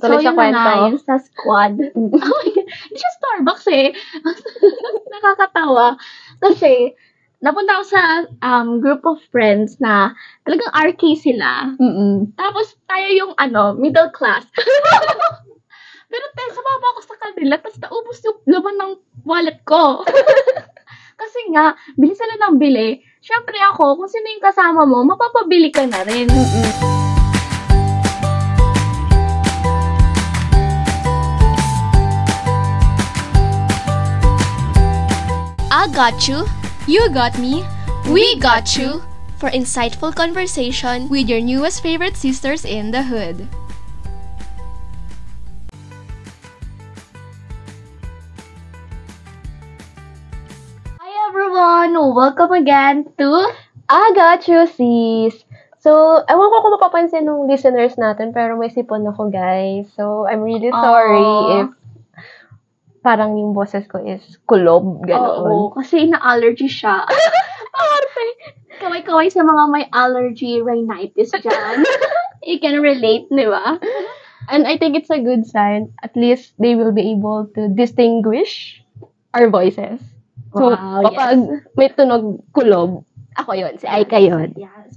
Tuloy sa yun na kwento. nga, yun sa squad. oh my God. Siya Starbucks eh. Nakakatawa. Kasi, napunta ako sa um, group of friends na talagang RK sila. Mm-mm. Tapos, tayo yung ano, middle class. Pero te, sumama ako sa kanila, tapos naubos yung laman ng wallet ko. Kasi nga, bili sila ng bili. Siyempre ako, kung sino yung kasama mo, mapapabili ka na rin. I got you, you got me, we got you for insightful conversation with your newest favorite sisters in the hood. Hi everyone! Welcome again to I got you, sis. So, ewan ko kung mapapansin ng listeners natin, pero may sipon ako, guys. So, I'm really sorry Aw. if parang yung boses ko is kulob, Oo, gano'n. kasi ina-allergy siya. Arte. Kaway-kaway sa mga may allergy rhinitis dyan. you can relate, di ba? And I think it's a good sign. At least they will be able to distinguish our voices. So, Wow, kapag may tunog kulob, ako yon si Aika yon. Yes.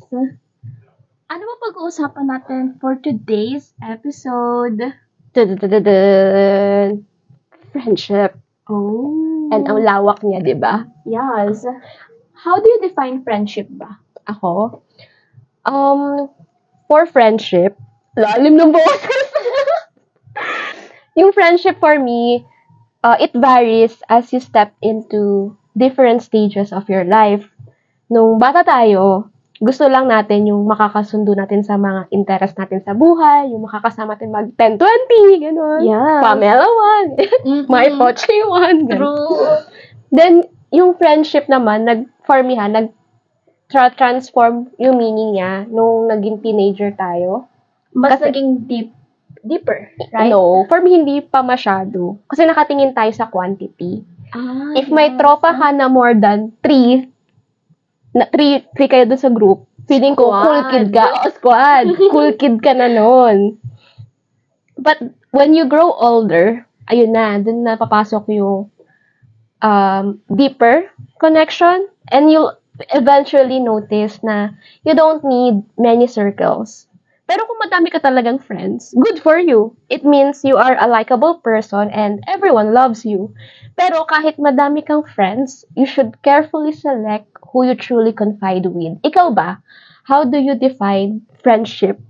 Ano ba pag-uusapan natin for today's episode? Dun-dun-dun-dun. Friendship. Oh. And ang lawak niya, di ba? Yes. How do you define friendship ba? Ako, um, for friendship, lalim ng boses. yung friendship for me, uh, it varies as you step into different stages of your life. Nung bata tayo, gusto lang natin yung makakasundo natin sa mga interest natin sa buhay, yung makakasama natin mag 10-20, gano'n. Yes. Pamela 1, my Poche 1, gano'n. True. Then, yung friendship naman, nag, for me ha, nag, tra- transform yung meaning niya nung naging teenager tayo. Mas Kasi- naging deep, deeper, right? No, for me, hindi pa masyado. Kasi nakatingin tayo sa quantity. Ah, If may yes. tropa ka na more than three, na three, three kayo dun sa group, feeling ko, Squad. cool kid ka. O, squad. cool kid ka na nun. But, when you grow older, ayun na, dun na papasok yung um, deeper connection and you'll eventually notice na you don't need many circles. Pero kung madami ka talagang friends, good for you. It means you are a likable person and everyone loves you. Pero kahit madami kang friends, you should carefully select who you truly confide with. Ikaw ba? How do you define friendship?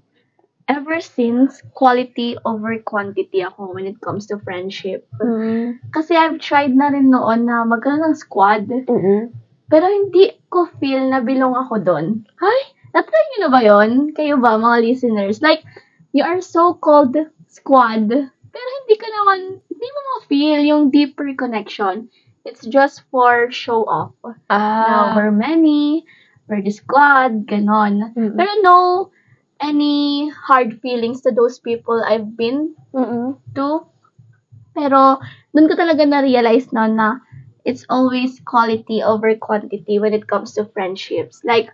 Ever since, quality over quantity ako when it comes to friendship. Kasi I've tried na rin noon na magkaroon ng squad. Mm-mm. Pero hindi ko feel na belong ako doon. Ay, natry nyo na ba yon? Kayo ba, mga listeners? Like, you are so-called squad, pero hindi ka naman, hindi mo ma-feel yung deeper connection. It's just for show off. Ah. Now, we're many, we're the squad, ganon. Mm-mm. Pero no any hard feelings to those people I've been Mm-mm. to. Pero, dun ko talaga na-realize no na it's always quality over quantity when it comes to friendships. Like,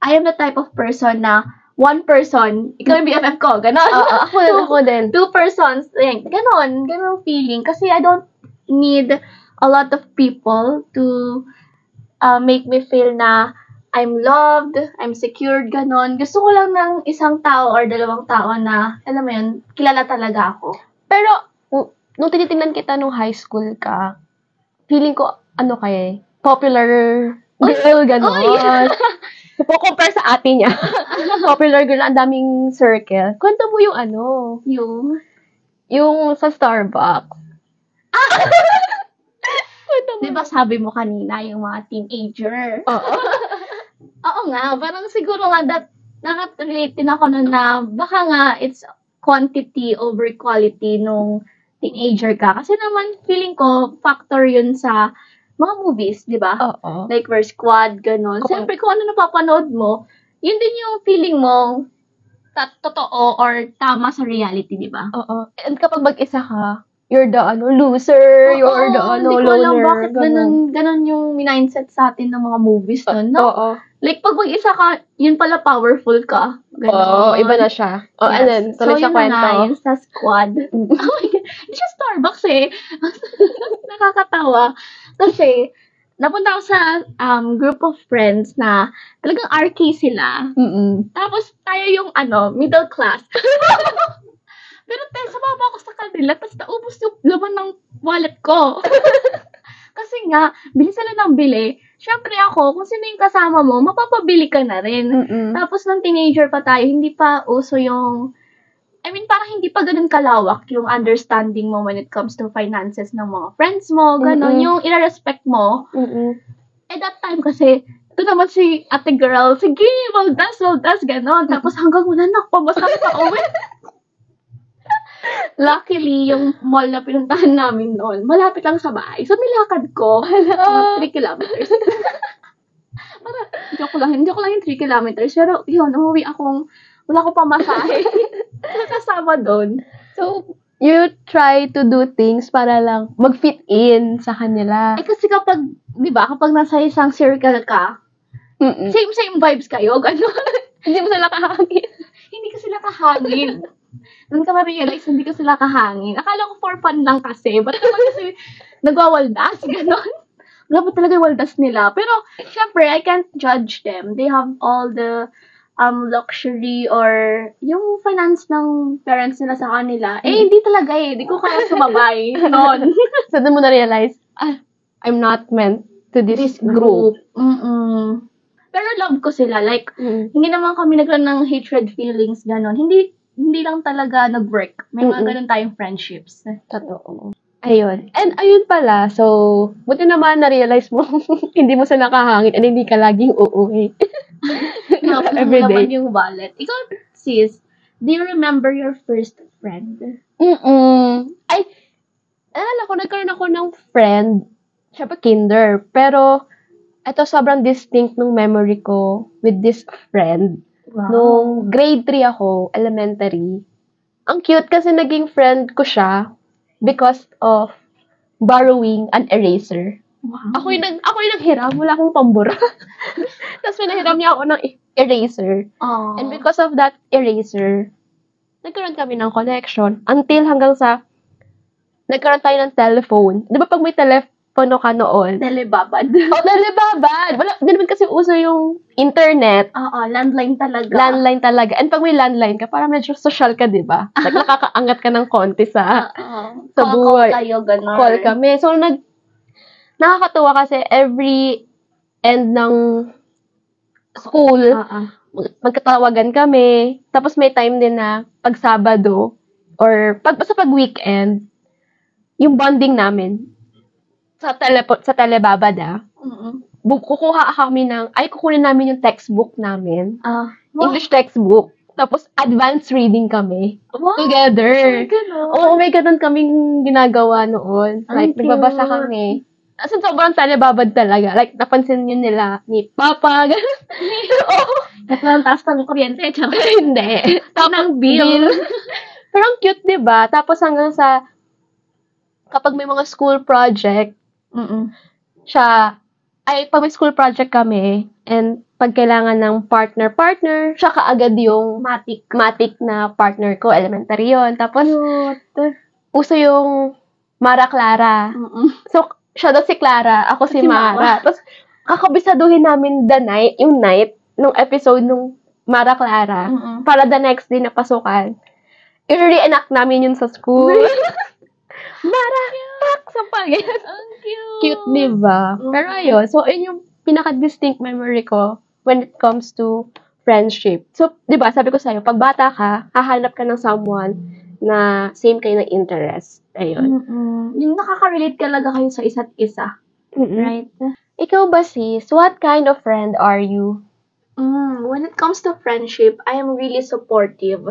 I am the type of person na one person, ikaw yung BFF ko, ganon. Ah, ako din, Two- ako din. Two persons, eh, ganon, ganon feeling. Kasi I don't need a lot of people to uh, make me feel na I'm loved, I'm secured, ganon. Gusto ko lang ng isang tao or dalawang tao na, alam mo yun, kilala talaga ako. Pero, nung tinitingnan kita nung high school ka, feeling ko, ano kaya eh, popular girl, gano'n. compare sa ate niya. popular girl, ang daming circle. Kwento mo yung ano, Yung, yung sa Starbucks. Kwento mo. di ba sabi mo kanina, yung mga teenager? Oo. Oo nga, parang siguro nga that nakaka-relate din ako nun na baka nga it's quantity over quality nung teenager ka. Kasi naman feeling ko factor yun sa mga movies, di ba? Oo. Like we're squad, ganun. Siyempre kung ano napapanood mo, yun din yung feeling mo ta- totoo or tama sa reality, di ba? Oo. And kapag mag-isa ka, you're the ano, loser, you're the ano, hindi ko alam loner. bakit ganun, ganun yung mindset sa atin ng mga movies nun, no? Oo. Like, pag mag-isa ka, yun pala powerful ka. Oo, Ganon. iba na siya. O, Yes. and then, tuloy so, sa yun na kwento. nga, yun sa squad. oh my God. Hindi siya Starbucks eh. Nakakatawa. Kasi, napunta ako sa um, group of friends na talagang RK sila. Mm-mm. Tapos, tayo yung ano, middle class. Pero tayo, sumama ako sa kanila, tapos naubos yung laman ng wallet ko. Kasi nga, bili sila ng bili. Siyempre ako, kung sino yung kasama mo, mapapabili ka na rin. Mm-mm. Tapos nung teenager pa tayo, hindi pa uso yung I mean, parang hindi pa ganun kalawak yung understanding mo when it comes to finances ng mga friends mo, ganun. Mm-mm. Yung ira-respect mo. Mm-mm. At that time kasi, ito naman si ate girl, sige, waldas, waldas, ganun. Tapos hanggang wala na, pamasak pa uwi. Luckily, yung mall na pinuntahan namin noon, malapit lang sa bahay. So, nilakad ko, mga 3 kilometers. Para, joke lang, joke lang yung 3 kilometers. Pero, yun, umuwi akong, wala ko pamasahe. Kasama doon. So, you try to do things para lang mag-fit in sa kanila. Eh, kasi kapag, di ba, kapag nasa isang circle ka, Mm-mm. same-same vibes kayo, gano'n. Hindi mo sila kahangin. hindi ka sila kahangin. Doon ka ma-realize, hindi ka sila kahangin. Akala ko for fun lang kasi. Ba't naman kasi nagwawaldas? Ganon. Wala ba talaga yung waldas nila? Pero, syempre, I can't judge them. They have all the um luxury or yung finance ng parents nila sa kanila. Eh, hindi talaga eh. Hindi ko kaya sumabay. Noon. So, doon mo na-realize, ah, I'm not meant to this, This group. group. Mm-mm. Pero love ko sila. Like, Mm. hindi naman kami nagkaroon ng hatred feelings, ganon. Hindi, hindi lang talaga nag-work. May mga ganon tayong friendships. Totoo. Ayun. And ayun pala, so, buti naman na-realize mo, hindi mo sila kahangin and hindi ka laging uuwi. Every Every day. yung wallet. Ikaw, sis, do you remember your first friend? Mm-mm. Ay, alala ko, nagkaroon ako ng friend, syempre kinder, pero ito sobrang distinct nung memory ko with this friend. Wow. Nung grade 3 ako, elementary, ang cute kasi naging friend ko siya because of borrowing an eraser. Wow. Ako yung, nag, ako yung naghiram, wala akong pambura. Tapos pinahiram niya ako ng eraser. Oh. And because of that eraser, nagkaroon kami ng connection until hanggang sa nagkaroon tayo ng telephone. Di ba pag may telepono ka noon? Telebabad. Oh, nalibabad! Wala, di naman kasi uso yung internet. Oo, landline talaga. Landline talaga. And pag may landline ka, parang medyo social ka, di ba? Like, nakakaangat ka ng konti sa. Sa Call- buhay. Call kayo, ganon. call kami. So, nag, nakakatuwa kasi every end ng school, Oo. mag- magkatawagan kami. Tapos may time din na pag Sabado or pag basta pag weekend, yung bonding namin sa telepo sa telebabad ah. Bu- Kukuha kami ng ay kukunin namin yung textbook namin. Ah. wow. English textbook. Tapos advanced reading kami Wow. together. Oo, may ganun kaming ginagawa noon. Like, nagbabasa kami. As in, sobrang telebabad talaga. Like, napansin yun nila ni Papa. ganun. Oo. At ang taas ng kuryente. Tsaka Hindi. ng bill. Pero ang cute, di ba? Tapos hanggang sa, kapag may mga school project, Mm-mm. siya, ay, pag may school project kami, and pag kailangan ng partner-partner, siya kaagad yung Matic. matic na partner ko, elementary yon Tapos, Cute. uso yung Mara Clara. Mm-mm. So, siya daw si Clara, ako si, Si Mara. Mara. Tapos, kakabisaduhin namin the night, yung night, nung episode nung Mara Clara, Mm-mm. para the next day na pasukan. I-reenact namin yun sa school. Mara, pak, sa pagin. Ang cute. Cute, di ba? Mm. Pero ayun, so, yun yung pinaka-distinct memory ko when it comes to friendship. So, di ba, sabi ko sa'yo, pag bata ka, hahanap ka ng someone na same kayo ng interest. Ayun. Mm-mm. Yung nakaka-relate talaga kayo sa isa't isa. Mm-mm. Right? Ikaw ba, sis? What kind of friend are you? Mm, when it comes to friendship, I am really supportive.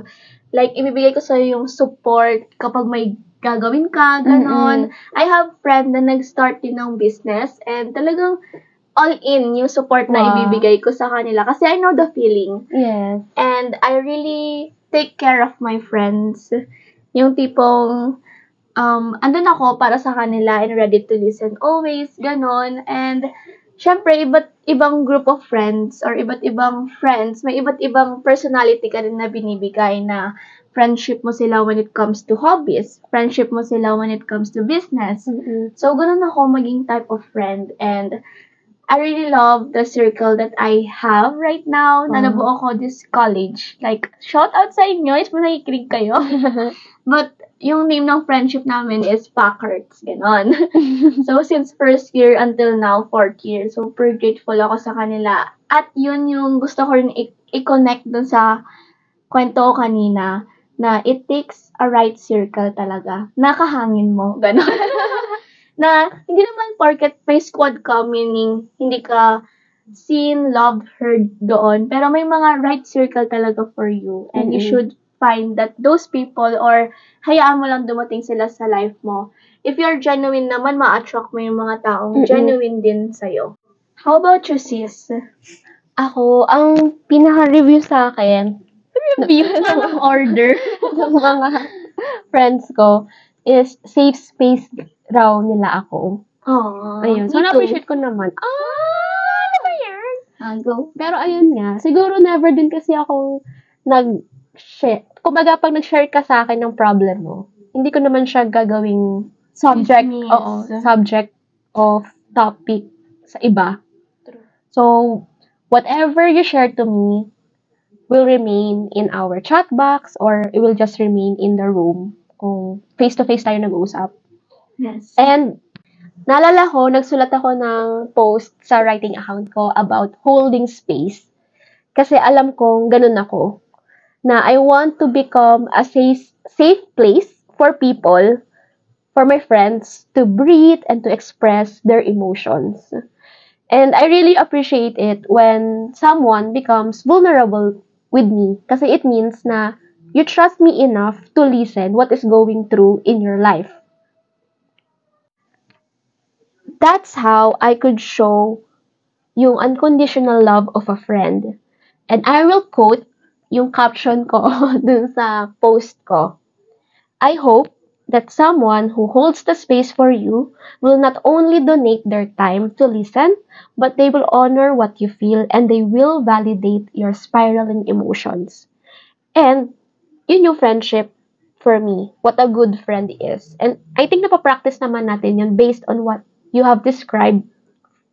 Like, ibibigay ko sa'yo yung support kapag may gagawin ka, ganon. I have friend na nag-start din ng business and talagang all in yung support na Wow. ibibigay ko sa kanila kasi I know the feeling. Yes. And I really take care of my friends. Yung tipong, um, andun ako para sa kanila and ready to listen always, ganon. And, syempre, iba't ibang group of friends or iba't ibang friends, may iba't ibang personality ka rin na binibigay na friendship mo sila when it comes to hobbies, friendship mo sila when it comes to business. So, ganun ako maging type of friend and I really love the circle that I have right now na Oh. nabuo ko this college. Like, shout out sa inyo, is mo nakikinig kayo. But, yung name ng friendship namin is Packards. Ganon. so, since first year until now, fourth year, super grateful ako sa kanila. At yun yung gusto ko rin i- i-connect dun sa kwento ko kanina na it takes a right circle talaga. Nakahangin mo. Ganon. na hindi naman porket may squad ka, meaning hindi ka seen, loved, heard doon. Pero may mga right circle talaga for you. And you Mm-mm. should find that those people or hayaan mo lang dumating sila sa life mo. If you're genuine naman, ma-attract mo yung mga taong Mm-mm. genuine din sa'yo. How about you, sis? Ako, ang pinaka-review sa akin Review ng order. ng mga friends ko is safe space raw nila ako. Aww. Ayun. So, na-appreciate ko naman. Ah, ano ba yan? Ah, go. Pero ayun nga, siguro never din kasi ako nag-share. Kumbaga, pag nag-share ka sa akin ng problem mo, hindi ko naman siya gagawing subject, Chismis. oo, subject of topic sa iba. True. So, whatever you share to me will remain in our chat box or it will just remain in the room kung face-to-face tayo nag-uusap. Yes. And naalala ko, nagsulat ako ng post sa writing account ko about holding space. Kasi alam kong ganun ako. Na I want to become a safe, safe place for people, for my friends, to breathe and to express their emotions. And I really appreciate it when someone becomes vulnerable with me. Kasi it means na you trust me enough to listen what is going through in your life. That's how I could show yung unconditional love of a friend. And I will quote yung caption ko dun sa post ko. I hope that someone who holds the space for you will not only donate their time to listen, but they will honor what you feel and they will validate your spiraling emotions. And yun yung friendship for me, what a good friend is. And I think napapractice naman natin yun based on what you have described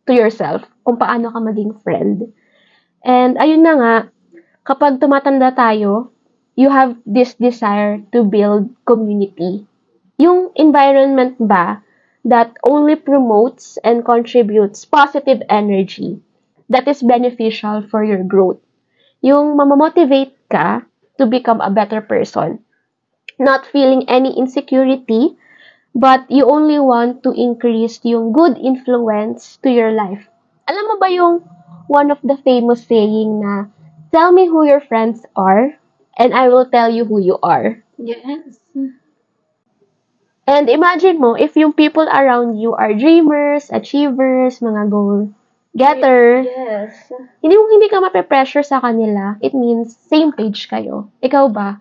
to yourself kung paano ka maging friend. And ayun na nga, kapag tumatanda tayo, you have this desire to build community. Yung environment ba that only promotes and contributes positive energy that is beneficial for your growth. Yung mamamotivate ka to become a better person. Not feeling any insecurity, but you only want to increase yung good influence to your life. Alam mo ba yung one of the famous saying na, tell me who your friends are, and I will tell you who you are. Yes. And imagine mo, if yung people around you are dreamers, achievers, mga goal getter, Yes. hindi mo hindi ka mape-pressure sa kanila, it means same page kayo. Ikaw ba?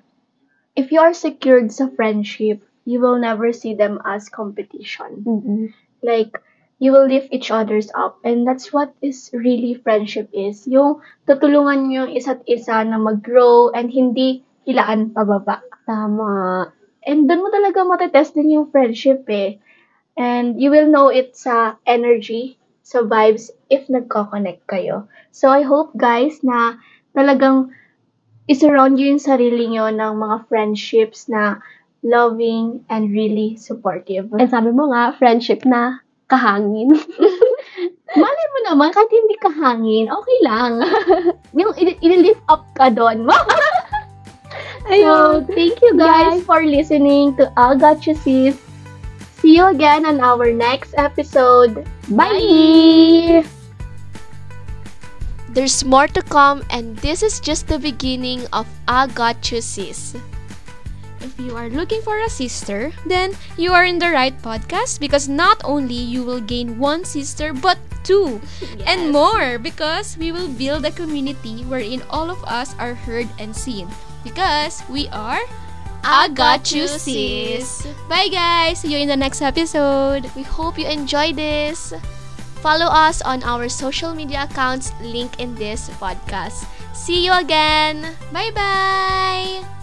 If you are secured sa friendship, you will never see them as competition. Mm-mm. Like, you will lift each other's up. And that's what is really friendship is. Yung tutulungan nyo yung isa't isa na mag-grow and hindi hilaan pababa. Tama. And doon mo talaga matetest din yung friendship eh. And you will know it sa energy, sa vibes, if nagko-connect kayo. So, I hope guys na talagang isurround nyo yung sarili nyo ng mga friendships na loving and really supportive. And sabi mo nga, friendship na kahangin. Malay mo naman, kahit hindi ka hangin, okay lang. yung i-lift up ka doon. so, thank you guys for listening to I Got You Sis. See you again on our next episode. Bye! There's more to come, and this is just the beginning of I Got You Sis. If you are looking for a sister, then you are in the right podcast because not only you will gain one sister but two and more because we will build a community wherein all of us are heard and seen because we are I got you sis. Bye guys. See you in the next episode. We hope you enjoy this. Follow us on our social media accounts link in this podcast. See you again. Bye bye.